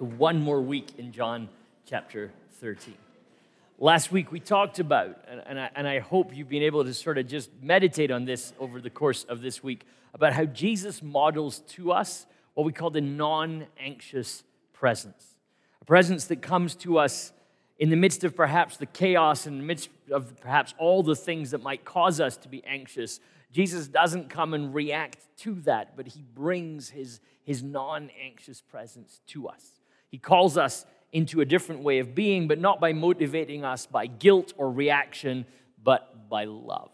One more week in John chapter 13. Last week we talked about, and, and, I, and I hope you've been able to sort of just meditate on this over the course of this week, about how Jesus models to us what we call the non anxious presence. A presence that comes to us in the midst of perhaps the chaos, in the midst of perhaps all the things that might cause us to be anxious. Jesus doesn't come and react to that, but he brings his, his non anxious presence to us. He calls us into a different way of being, but not by motivating us by guilt or reaction, but by love.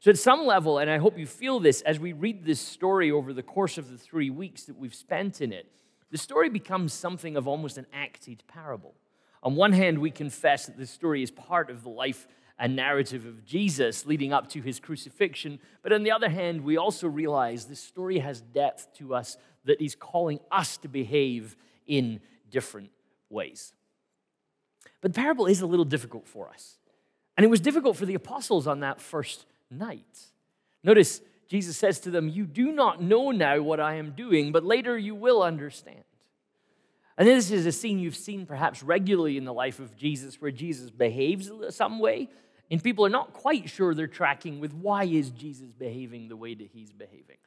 So, at some level, and I hope you feel this as we read this story over the course of the three weeks that we've spent in it, the story becomes something of almost an acted parable. On one hand, we confess that this story is part of the life and narrative of Jesus leading up to his crucifixion. But on the other hand, we also realize this story has depth to us that he's calling us to behave in different ways. But the parable is a little difficult for us. And it was difficult for the apostles on that first night. Notice Jesus says to them, You do not know now what I am doing, but later you will understand. And this is a scene you've seen perhaps regularly in the life of Jesus where Jesus behaves some way, and people are not quite sure they're tracking with why is Jesus behaving the way that he's behaving.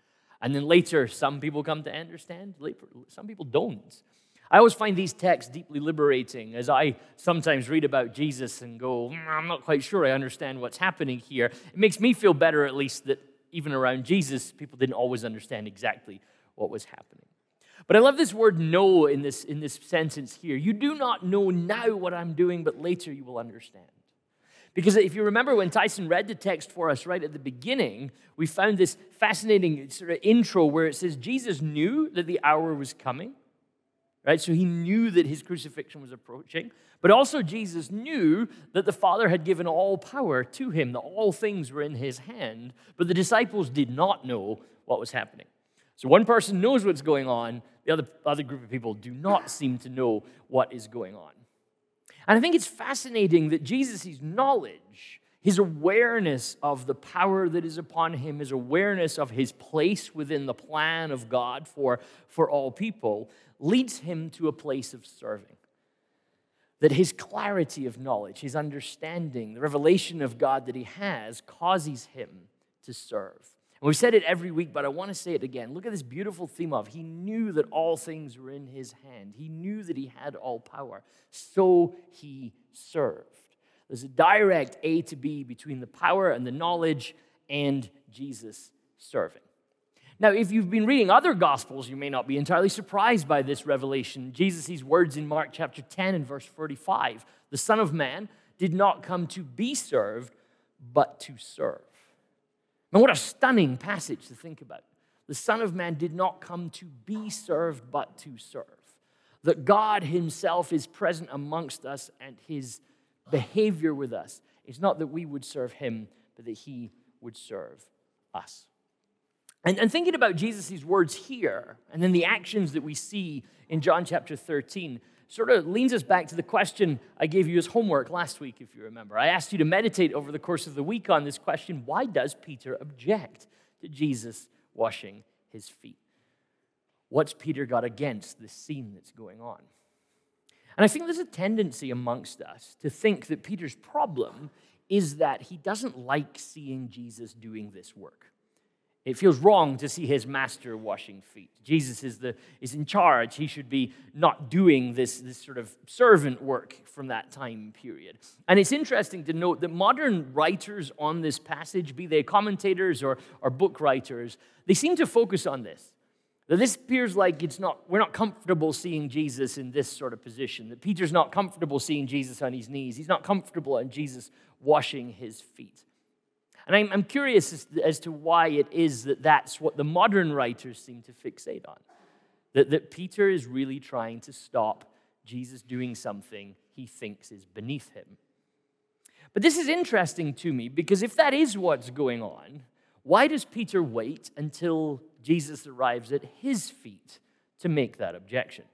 And then later, some people come to understand, later some people don't. I always find these texts deeply liberating as I sometimes read about Jesus and go, mm, I'm not quite sure I understand what's happening here. It makes me feel better, at least, that even around Jesus, people didn't always understand exactly what was happening. But I love this word know in this, in this sentence here. You do not know now what I'm doing, but later you will understand. Because if you remember when Tyson read the text for us right at the beginning, we found this fascinating sort of intro where it says Jesus knew that the hour was coming right? So he knew that his crucifixion was approaching. But also, Jesus knew that the Father had given all power to him, that all things were in his hand. But the disciples did not know what was happening. So one person knows what's going on, the other, other group of people do not seem to know what is going on. And I think it's fascinating that Jesus' knowledge, his awareness of the power that is upon him, his awareness of his place within the plan of God for, for all people, leads him to a place of serving. That his clarity of knowledge, his understanding, the revelation of God that he has causes him to serve. And we've said it every week, but I want to say it again. Look at this beautiful theme of he knew that all things were in his hand. He knew that he had all power. So he served. There's a direct A to B between the power and the knowledge and Jesus serving. Now, if you've been reading other gospels, you may not be entirely surprised by this revelation. Jesus' words in Mark chapter 10 and verse 45 The Son of Man did not come to be served, but to serve. And what a stunning passage to think about. The Son of Man did not come to be served, but to serve. That God Himself is present amongst us and His behavior with us is not that we would serve Him, but that He would serve us. And, and thinking about Jesus' words here, and then the actions that we see in John chapter 13, sort of leans us back to the question I gave you as homework last week, if you remember. I asked you to meditate over the course of the week on this question why does Peter object to Jesus washing his feet? What's Peter got against this scene that's going on? And I think there's a tendency amongst us to think that Peter's problem is that he doesn't like seeing Jesus doing this work. It feels wrong to see his master washing feet. Jesus is, the, is in charge. He should be not doing this, this sort of servant work from that time period. And it's interesting to note that modern writers on this passage, be they commentators or, or book writers, they seem to focus on this. That this appears like it's not, we're not comfortable seeing Jesus in this sort of position. That Peter's not comfortable seeing Jesus on his knees. He's not comfortable in Jesus washing his feet. And I'm, I'm curious as, as, to why it is that that's what the modern writers seem to fixate on. That, that Peter is really trying to stop Jesus doing something he thinks is beneath him. But this is interesting to me because if that is what's going on, why does Peter wait until Jesus arrives at his feet to make that objection?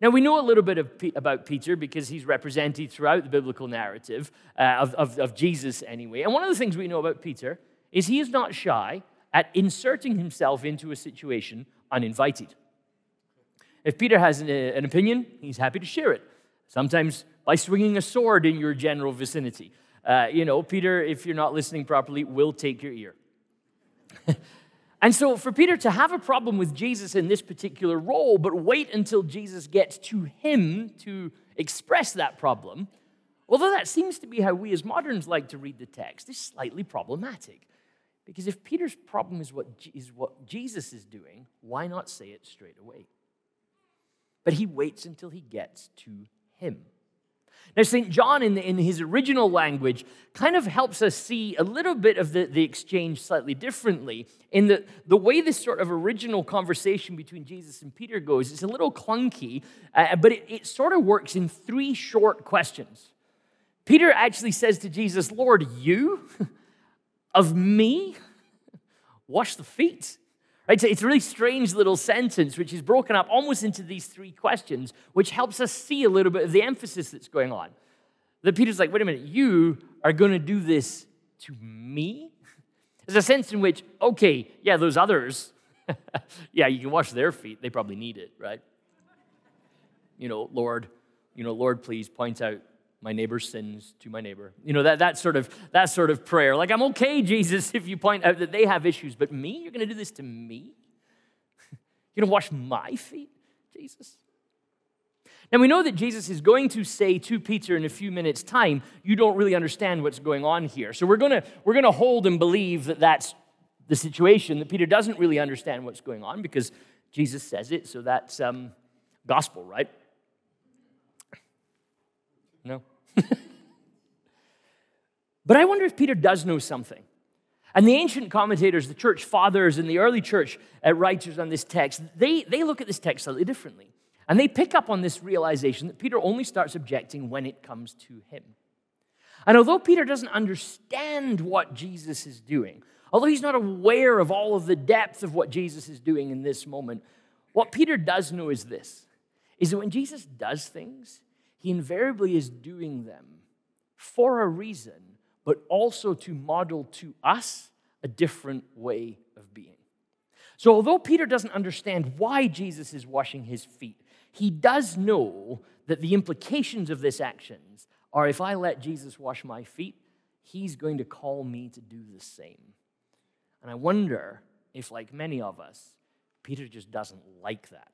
Now, we know a little bit of, about Peter because he's represented throughout the biblical narrative uh, of, of, of Jesus, anyway. And one of the things we know about Peter is he is not shy at inserting himself into a situation uninvited. If Peter has an, an opinion, he's happy to share it. Sometimes by swinging a sword in your general vicinity. Uh, you know, Peter, if you're not listening properly, will take your ear. and so, for Peter to have a problem with Jesus in this particular role, but wait until Jesus gets to him to express that problem, although that seems to be how we as moderns like to read the text, is slightly problematic. Because if Peter's problem is what, is what Jesus is doing, why not say it straight away? But he waits until he gets to him. Now, St. John, in, the, in, his original language, kind of helps us see a little bit of the, the exchange slightly differently. In the, the way this sort of original conversation between Jesus and Peter goes, it's a little clunky, uh, but it, it sort of works in three short questions. Peter actually says to Jesus, Lord, you of me wash the feet. Right? It's a really strange little sentence, which is broken up almost into these three questions, which helps us see a little bit of the emphasis that's going on. That Peter's like, wait a minute, you are going to do this to me? There's a sense in which, okay, yeah, those others, yeah, you can wash their feet. They probably need it, right? You know, Lord, you know, Lord, please point out my neighbor's sins to my neighbor. You know, that, that, sort of, that sort of prayer. Like, I'm okay, Jesus, if you point out that they have issues, but me? You're going to do this to me? You're going to wash my feet, Jesus? Now, we know that Jesus is going to say to Peter in a few minutes' time, You don't really understand what's going on here. So we're going to, we're going to hold and believe that that's the situation, that Peter doesn't really understand what's going on because Jesus says it. So that's um, gospel, right? No? but I wonder if Peter does know something. And the ancient commentators, the church fathers, and the early church writers on this text, they, they look at this text slightly differently. And they pick up on this realization that Peter only starts objecting when it comes to him. And although Peter doesn't understand what Jesus is doing, although he's not aware of all of the depth of what Jesus is doing in this moment, what Peter does know is this is that when Jesus does things, he invariably is doing them for a reason, but also to model to us a different way of being. So, although Peter doesn't understand why Jesus is washing his feet, he does know that the implications of this actions are if I let Jesus wash my feet, he's going to call me to do the same. And I wonder if, like many of us, Peter just doesn't like that.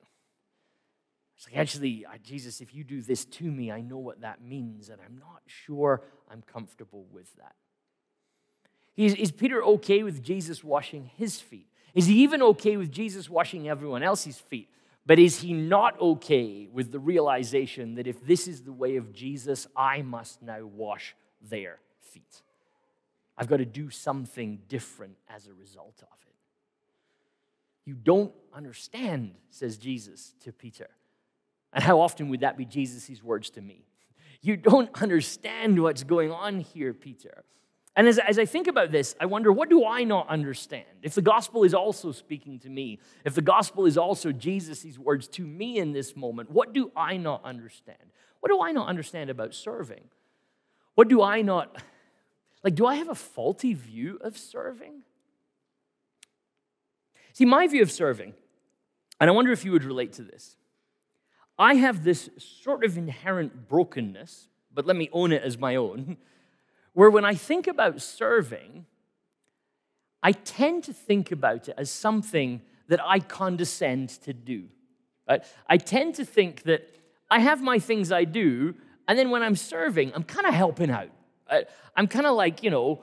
It's like, actually, Jesus, if you do this to me, I know what that means, and I'm not sure I'm comfortable with that. Is, is Peter okay with Jesus washing his feet? Is he even okay with Jesus washing everyone else's feet? But is he not okay with the realization that if this is the way of Jesus, I must now wash their feet? I've got to do something different as a result of it. You don't understand, says Jesus to Peter. And how often would that be Jesus' words to me? You don't understand what's going on here, Peter. And as, as I think about this, I wonder what do I not understand? If the gospel is also speaking to me, if the gospel is also Jesus' words to me in this moment, what do I not understand? What do I not understand about serving? What do I not, like, do I have a faulty view of serving? See, my view of serving, and I wonder if you would relate to this. I have this sort of inherent brokenness, but let me own it as my own, where when I think about serving, I tend to think about it as something that I condescend to do. Right? I tend to think that I have my things I do, and then when I'm serving, I'm kind of helping out. I'm kind of like, you know,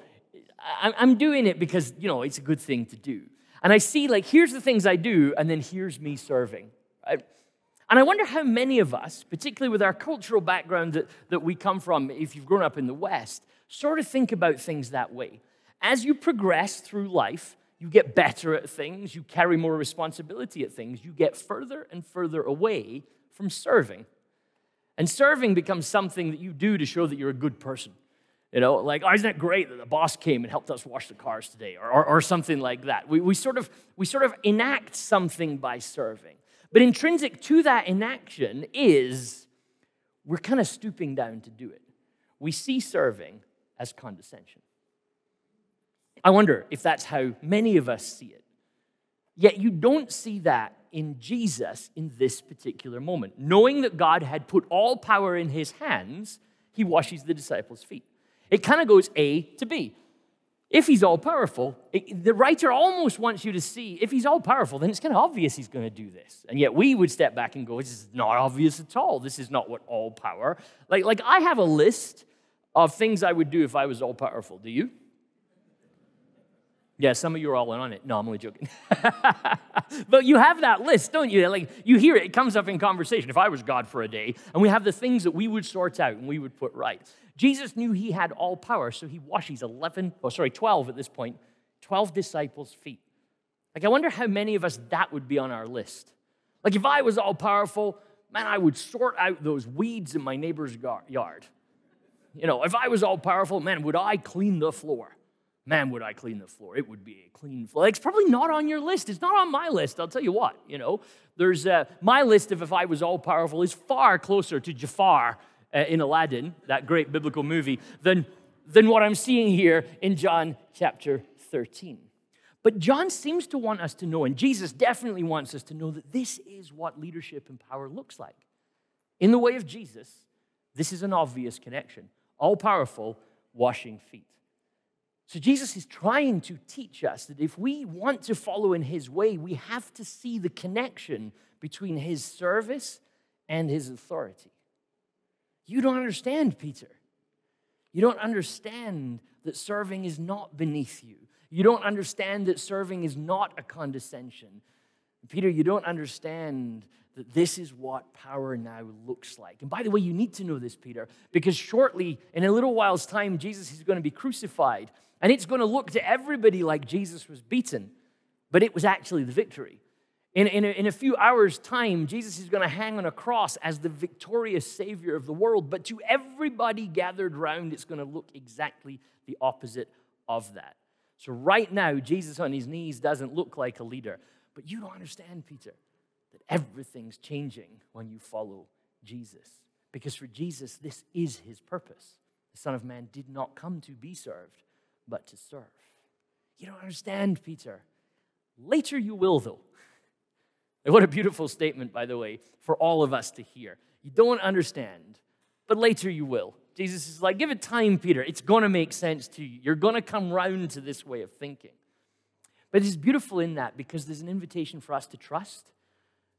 I'm doing it because, you know, it's a good thing to do. And I see, like, here's the things I do, and then here's me serving. Right? And I wonder how many of us, particularly with our cultural background that, that we come from, if you've grown up in the West, sort of think about things that way. As you progress through life, you get better at things, you carry more responsibility at things, you get further and further away from serving. And serving becomes something that you do to show that you're a good person. You know, like, oh, isn't it great that the boss came and helped us wash the cars today? Or, or, or something like that. We, we, sort of, we sort of enact something by serving. But intrinsic to that inaction is we're kind of stooping down to do it. We see serving as condescension. I wonder if that's how many of us see it. Yet you don't see that in Jesus in this particular moment. Knowing that God had put all power in his hands, he washes the disciples' feet. It kind of goes A to B. If he's all powerful, it, the writer almost wants you to see if he's all powerful, then it's kind of obvious he's going to do this. And yet we would step back and go, this is not obvious at all. This is not what all power. Like, like I have a list of things I would do if I was all powerful. Do you? Yeah, some of you are all in on it. No, I'm only joking. but you have that list, don't you? Like you hear it, it comes up in conversation. If I was God for a day, and we have the things that we would sort out and we would put right. Jesus knew he had all power, so he washes 11, oh, sorry, 12 at this point, 12 disciples' feet. Like, I wonder how many of us that would be on our list. Like, if I was all powerful, man, I would sort out those weeds in my neighbor's yard. You know, if I was all powerful, man, would I clean the floor? Man, would I clean the floor? It would be a clean floor. It's probably not on your list. It's not on my list. I'll tell you what, you know. There's uh, my list of if I was all powerful is far closer to Jafar uh, in Aladdin, that great biblical movie, than, than what I'm seeing here in John chapter 13. But John seems to want us to know, and Jesus definitely wants us to know, that this is what leadership and power looks like. In the way of Jesus, this is an obvious connection all powerful, washing feet. So Jesus is trying to teach us that if we want to follow in his way, we have to see the connection between his service and his authority. You don't understand, Peter. You don't understand that serving is not beneath you. You don't understand that serving is not a condescension. Peter, you don't understand that this is what power now looks like. And by the way, you need to know this, Peter, because shortly, in a little while's time, Jesus is going to be crucified. And it's going to look to everybody like Jesus was beaten, but it was actually the victory. In, in, a, in a few hours' time, Jesus is going to hang on a cross as the victorious Savior of the world. But to everybody gathered round, it's going to look exactly the opposite of that. So, right now, Jesus on his knees doesn't look like a leader. But you don't understand, Peter, that everything's changing when you follow Jesus. Because for Jesus, this is his purpose. The Son of Man did not come to be served, but to serve. You don't understand, Peter. Later you will, though. What a beautiful statement, by the way, for all of us to hear. You don't understand, but later you will. Jesus is like, give it time, Peter. It's going to make sense to you. You're going to come round to this way of thinking. But it's beautiful in that because there's an invitation for us to trust.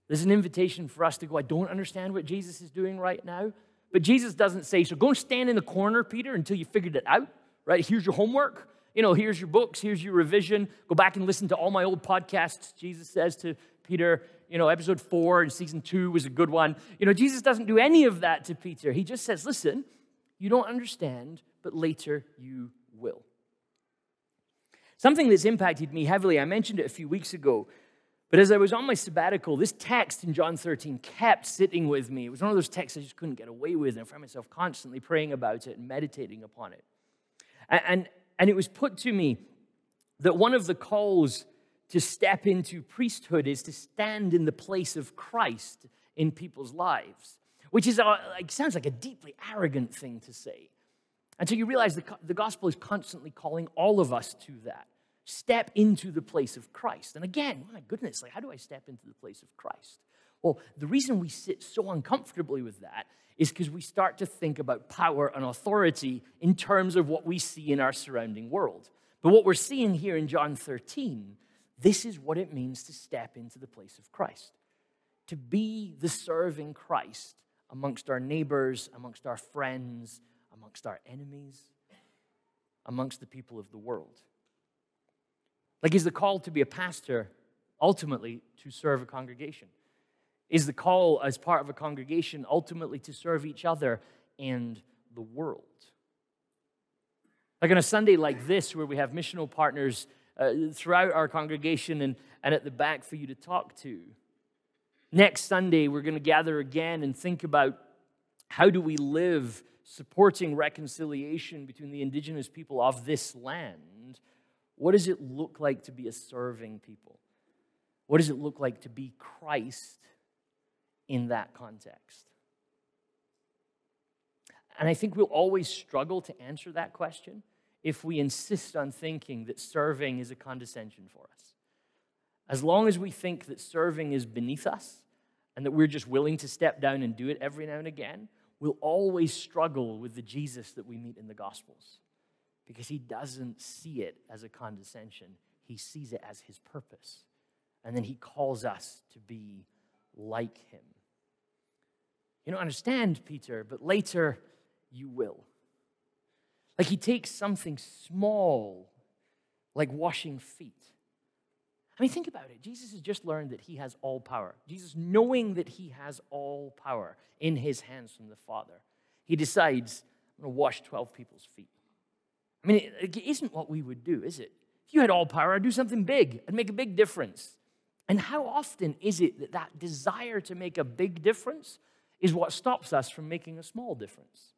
There's an invitation for us to go, I don't understand what Jesus is doing right now. But Jesus doesn't say, so go and stand in the corner, Peter, until you figured it out, right? Here's your homework. You know, here's your books, here's your revision. Go back and listen to all my old podcasts. Jesus says to Peter, you know, episode four and season two was a good one. You know, Jesus doesn't do any of that to Peter. He just says, listen, you don't understand, but later you will. Something that's impacted me heavily, I mentioned it a few weeks ago, but as I was on my sabbatical, this text in John 13 kept sitting with me. It was one of those texts I just couldn't get away with, and I found myself constantly praying about it and meditating upon it. And, and, and it was put to me that one of the calls to step into priesthood is to stand in the place of Christ in people's lives, which is a, like, sounds like a deeply arrogant thing to say. Until you realize the, the gospel is constantly calling all of us to that. Step into the place of Christ. And again, my goodness, like how do I step into the place of Christ? Well, the reason we sit so uncomfortably with that is because we start to think about power and authority in terms of what we see in our surrounding world. But what we're seeing here in John 13 this is what it means to step into the place of Christ, to be the serving Christ amongst our neighbors, amongst our friends, amongst our enemies, amongst the people of the world. Like, is the call to be a pastor ultimately to serve a congregation? Is the call as part of a congregation ultimately to serve each other and the world? Like on a Sunday like this, where we have missional partners uh, throughout our congregation and, and at the back for you to talk to. Next Sunday, we're going to gather again and think about how do we live supporting reconciliation between the indigenous people of this land. What does it look like to be a serving people? What does it look like to be Christ in that context? And I think we'll always struggle to answer that question if we insist on thinking that serving is a condescension for us. as long as we think that serving is beneath us and that we're just willing to step down and do it every now and again, we'll always struggle with the Jesus that we meet in the Gospels because he doesn't see it as a condescension, he sees it as his purpose. And then he calls us to be like him. You don't understand, Peter, but later you will. Like he takes something small, like washing feet. I mean, think about it. Jesus has just learned that he has all power. Jesus, knowing that he has all power in his hands from the Father, he decides, I'm going to wash 12 people's feet. I mean, it isn't what we would do, is it? If you had all power, I'd do something big, I'd make a big difference. And how often is it that that desire to make a big difference is what stops us from making a small difference?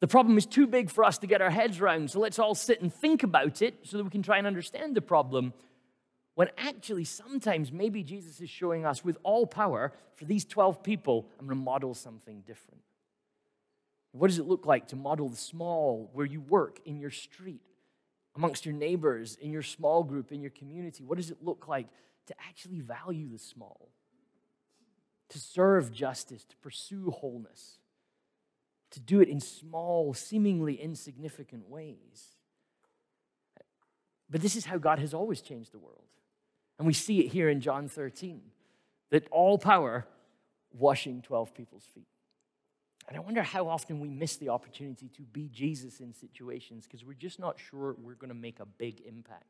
The problem is too big for us to get our heads around, so let's all sit and think about it so that we can try and understand the problem. When actually, sometimes maybe Jesus is showing us with all power for these 12 people, I'm going to model something different. What does it look like to model the small where you work, in your street, amongst your neighbors, in your small group, in your community? What does it look like to actually value the small, to serve justice, to pursue wholeness, to do it in small, seemingly insignificant ways? But this is how God has always changed the world. And we see it here in John 13 that all power washing 12 people's feet. And I wonder how often we miss the opportunity to be Jesus in situations because we're just not sure we're going to make a big impact.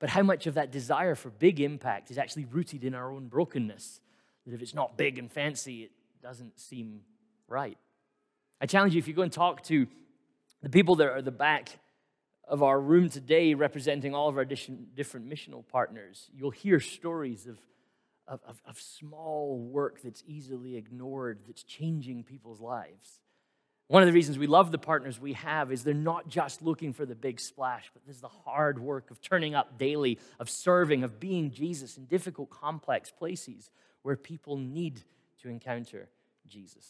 But how much of that desire for big impact is actually rooted in our own brokenness? That if it's not big and fancy, it doesn't seem right. I challenge you if you go and talk to the people that are at the back of our room today, representing all of our different missional partners, you'll hear stories of of, of, of small work that's easily ignored, that's changing people's lives. One of the reasons we love the partners we have is they're not just looking for the big splash, but there's the hard work of turning up daily, of serving, of being Jesus in difficult, complex places where people need to encounter Jesus.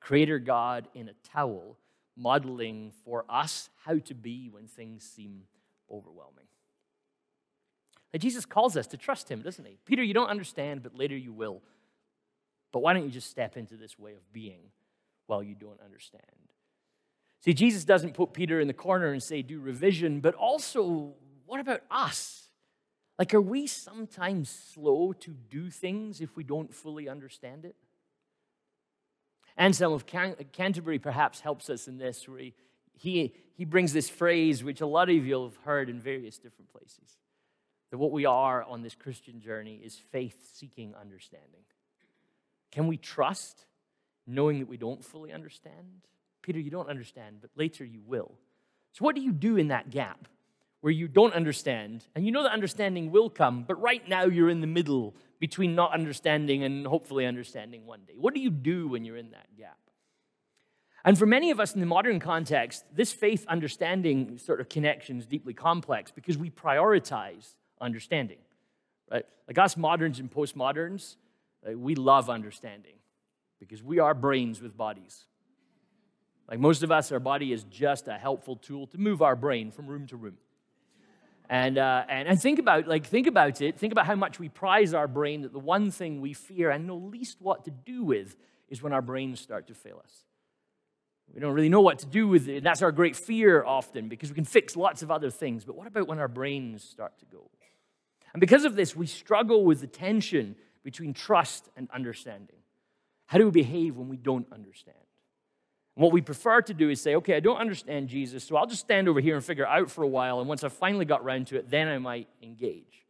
Creator God in a towel, modeling for us how to be when things seem overwhelming. That Jesus calls us to trust him, doesn't he? Peter, you don't understand, but later you will. But why don't you just step into this way of being while you don't understand? See, Jesus doesn't put Peter in the corner and say, do revision, but also, what about us? Like, are we sometimes slow to do things if we don't fully understand it? Anselm of Can- Canterbury perhaps helps us in this, where he, he, he brings this phrase, which a lot of you have heard in various different places that what we are on this Christian journey is faith seeking understanding. Can we trust knowing that we don't fully understand? Peter, you don't understand, but later you will. So, what do you do in that gap where you don't understand and you know that understanding will come, but right now you're in the middle between not understanding and hopefully understanding one day? What do you do when you're in that gap? And for many of us in the modern context, this faith understanding sort of connection is deeply complex because we prioritize understanding, right? Like us moderns and postmoderns, like we love understanding because we are brains with bodies. Like most of us, our body is just a helpful tool to move our brain from room to room. And, uh, and, and think about like think about it think about how much we prize our brain that the one thing we fear and know least what to do with is when our brains start to fail us we don't really know what to do with it and that's our great fear often because we can fix lots of other things but what about when our brains start to go and because of this, we struggle with the tension between trust and understanding. How do we behave when we don't understand? And what we prefer to do is say, okay, I don't understand Jesus, so I'll just stand over here and figure out for a while, and once I've finally got around to it, then I might engage.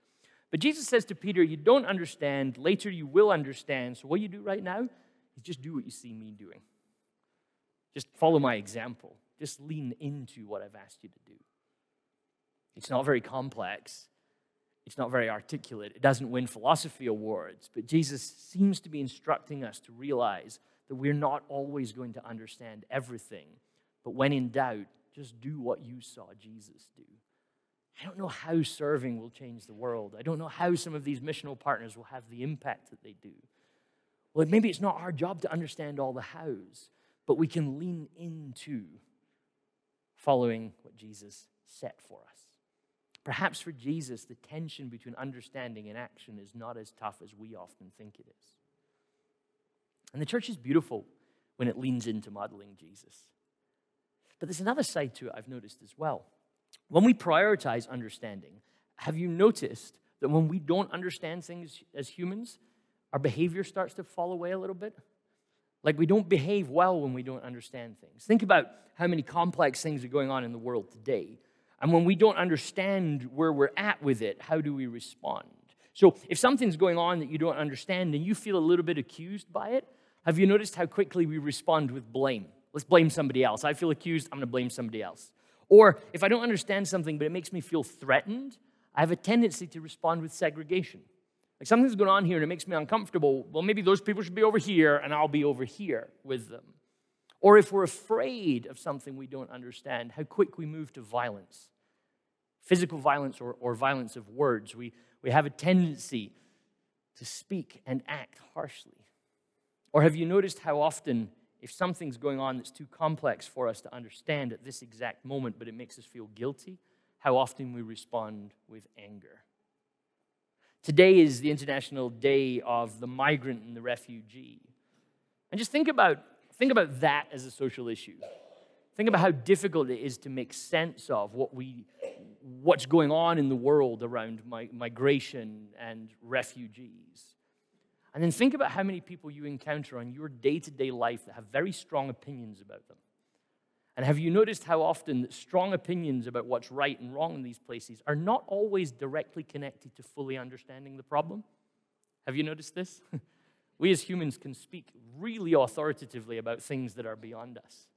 But Jesus says to Peter, You don't understand, later you will understand. So what you do right now is just do what you see me doing. Just follow my example. Just lean into what I've asked you to do. It's not very complex. It's not very articulate. It doesn't win philosophy awards, but Jesus seems to be instructing us to realize that we're not always going to understand everything. But when in doubt, just do what you saw Jesus do. I don't know how serving will change the world. I don't know how some of these missional partners will have the impact that they do. Well, maybe it's not our job to understand all the hows, but we can lean into following what Jesus set for us. Perhaps for Jesus, the tension between understanding and action is not as tough as we often think it is. And the church is beautiful when it leans into modeling Jesus. But there's another side to it I've noticed as well. When we prioritize understanding, have you noticed that when we don't understand things as humans, our behavior starts to fall away a little bit? Like we don't behave well when we don't understand things. Think about how many complex things are going on in the world today. And when we don't understand where we're at with it, how do we respond? So if something's going on that you don't understand and you feel a little bit accused by it, have you noticed how quickly we respond with blame? Let's blame somebody else. I feel accused, I'm going to blame somebody else. Or if I don't understand something but it makes me feel threatened, I have a tendency to respond with segregation. Like something's going on here and it makes me uncomfortable. Well, maybe those people should be over here and I'll be over here with them. Or if we're afraid of something we don't understand, how quick we move to violence physical violence or, or violence of words. We, we have a tendency to speak and act harshly. Or have you noticed how often, if something's going on that's too complex for us to understand at this exact moment, but it makes us feel guilty, how often we respond with anger? Today is the International Day of the Migrant and the Refugee. And just think about, think about that as a social issue. Think about how difficult it is to make sense of what we, what's going on in the world around migration and refugees. And then think about how many people you encounter on your day to day life that have very strong opinions about them. And have you noticed how often strong opinions about what's right and wrong in these places are not always directly connected to fully understanding the problem? Have you noticed this? we as humans can speak really authoritatively about things that are beyond us.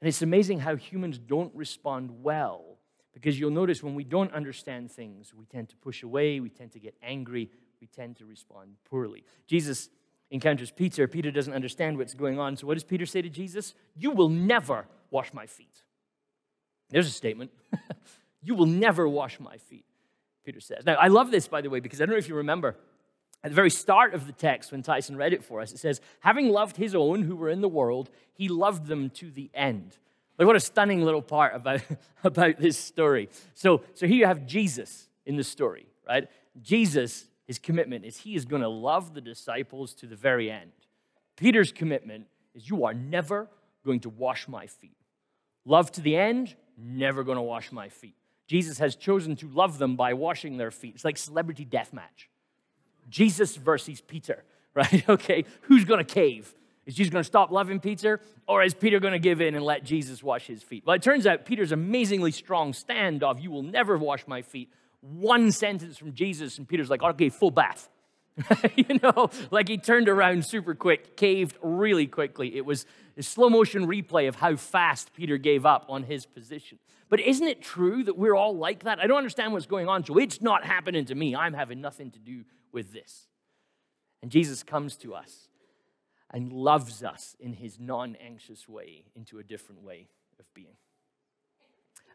And it's amazing how humans don't respond well because you'll notice when we don't understand things, we tend to push away, we tend to get angry, we tend to respond poorly. Jesus encounters Peter. Peter doesn't understand what's going on. So, what does Peter say to Jesus? You will never wash my feet. There's a statement. you will never wash my feet, Peter says. Now, I love this, by the way, because I don't know if you remember. At the very start of the text, when Tyson read it for us, it says, Having loved his own who were in the world, he loved them to the end. Like, what a stunning little part about, about this story. So, so here you have Jesus in the story, right? Jesus his commitment is he is going to love the disciples to the very end. Peter's commitment is you are never going to wash my feet. Love to the end, never going to wash my feet. Jesus has chosen to love them by washing their feet. It's like celebrity death match. Jesus versus Peter, right? Okay, who's to cave? Is Jesus to stop loving Peter, or is Peter to give in and let Jesus wash his feet? Well, it turns out Peter's amazingly strong stand of, You will never wash my feet, one sentence from Jesus, and Peter's like, okay, full bath. you know, like he turned around super quick, caved really quickly. It was a slow motion replay of how fast Peter gave up on his position. But isn't it true that we're all like that? I don't understand what's going on, so it's not happening to me. I'm having nothing to do with this. And Jesus comes to us and loves us in his non anxious way into a different way of being.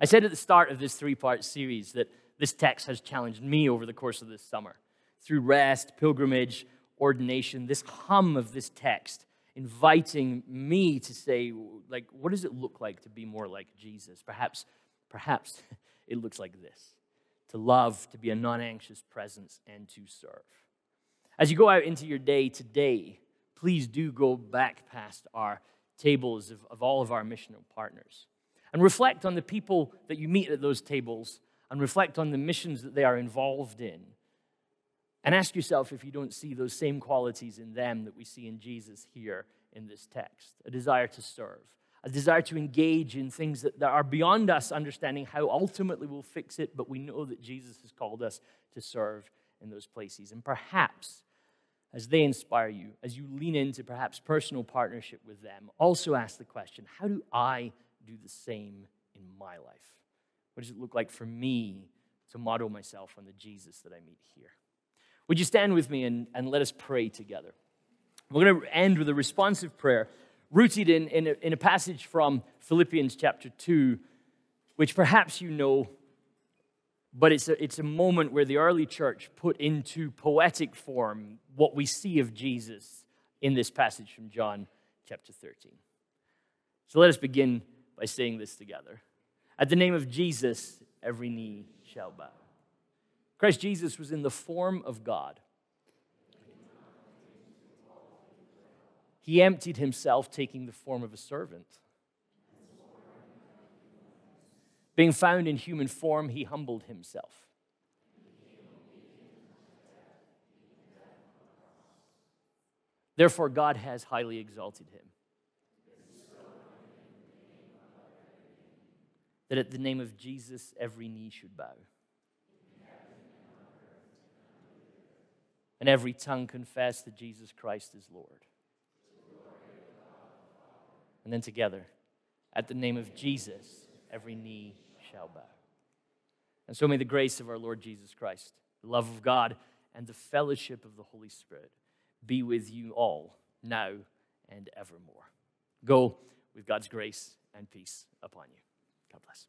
I said at the start of this three part series that this text has challenged me over the course of this summer. Through rest, pilgrimage, ordination, this hum of this text inviting me to say, like, what does it look like to be more like Jesus? Perhaps, perhaps it looks like this to love, to be a non anxious presence, and to serve. As you go out into your day today, please do go back past our tables of, of all of our missional partners and reflect on the people that you meet at those tables and reflect on the missions that they are involved in. And ask yourself if you don't see those same qualities in them that we see in Jesus here in this text a desire to serve, a desire to engage in things that, that are beyond us understanding how ultimately we'll fix it, but we know that Jesus has called us to serve in those places. And perhaps as they inspire you, as you lean into perhaps personal partnership with them, also ask the question how do I do the same in my life? What does it look like for me to model myself on the Jesus that I meet here? Would you stand with me and, and let us pray together? We're going to end with a responsive prayer rooted in, in a, in a passage from Philippians chapter 2, which perhaps you know, but it's a, it's a moment where the early church put into poetic form what we see of Jesus in this passage from John chapter 13. So let us begin by saying this together. At the name of Jesus, every knee shall bow. Christ Jesus was in the form of God. He emptied himself, taking the form of a servant. Being found in human form, he humbled himself. Therefore, God has highly exalted him. That at the name of Jesus, every knee should bow. And every tongue confess that Jesus Christ is Lord. And then together, at the name of Jesus, every knee shall bow. And so may the grace of our Lord Jesus Christ, the love of God, and the fellowship of the Holy Spirit be with you all, now and evermore. Go with God's grace and peace upon you. God bless.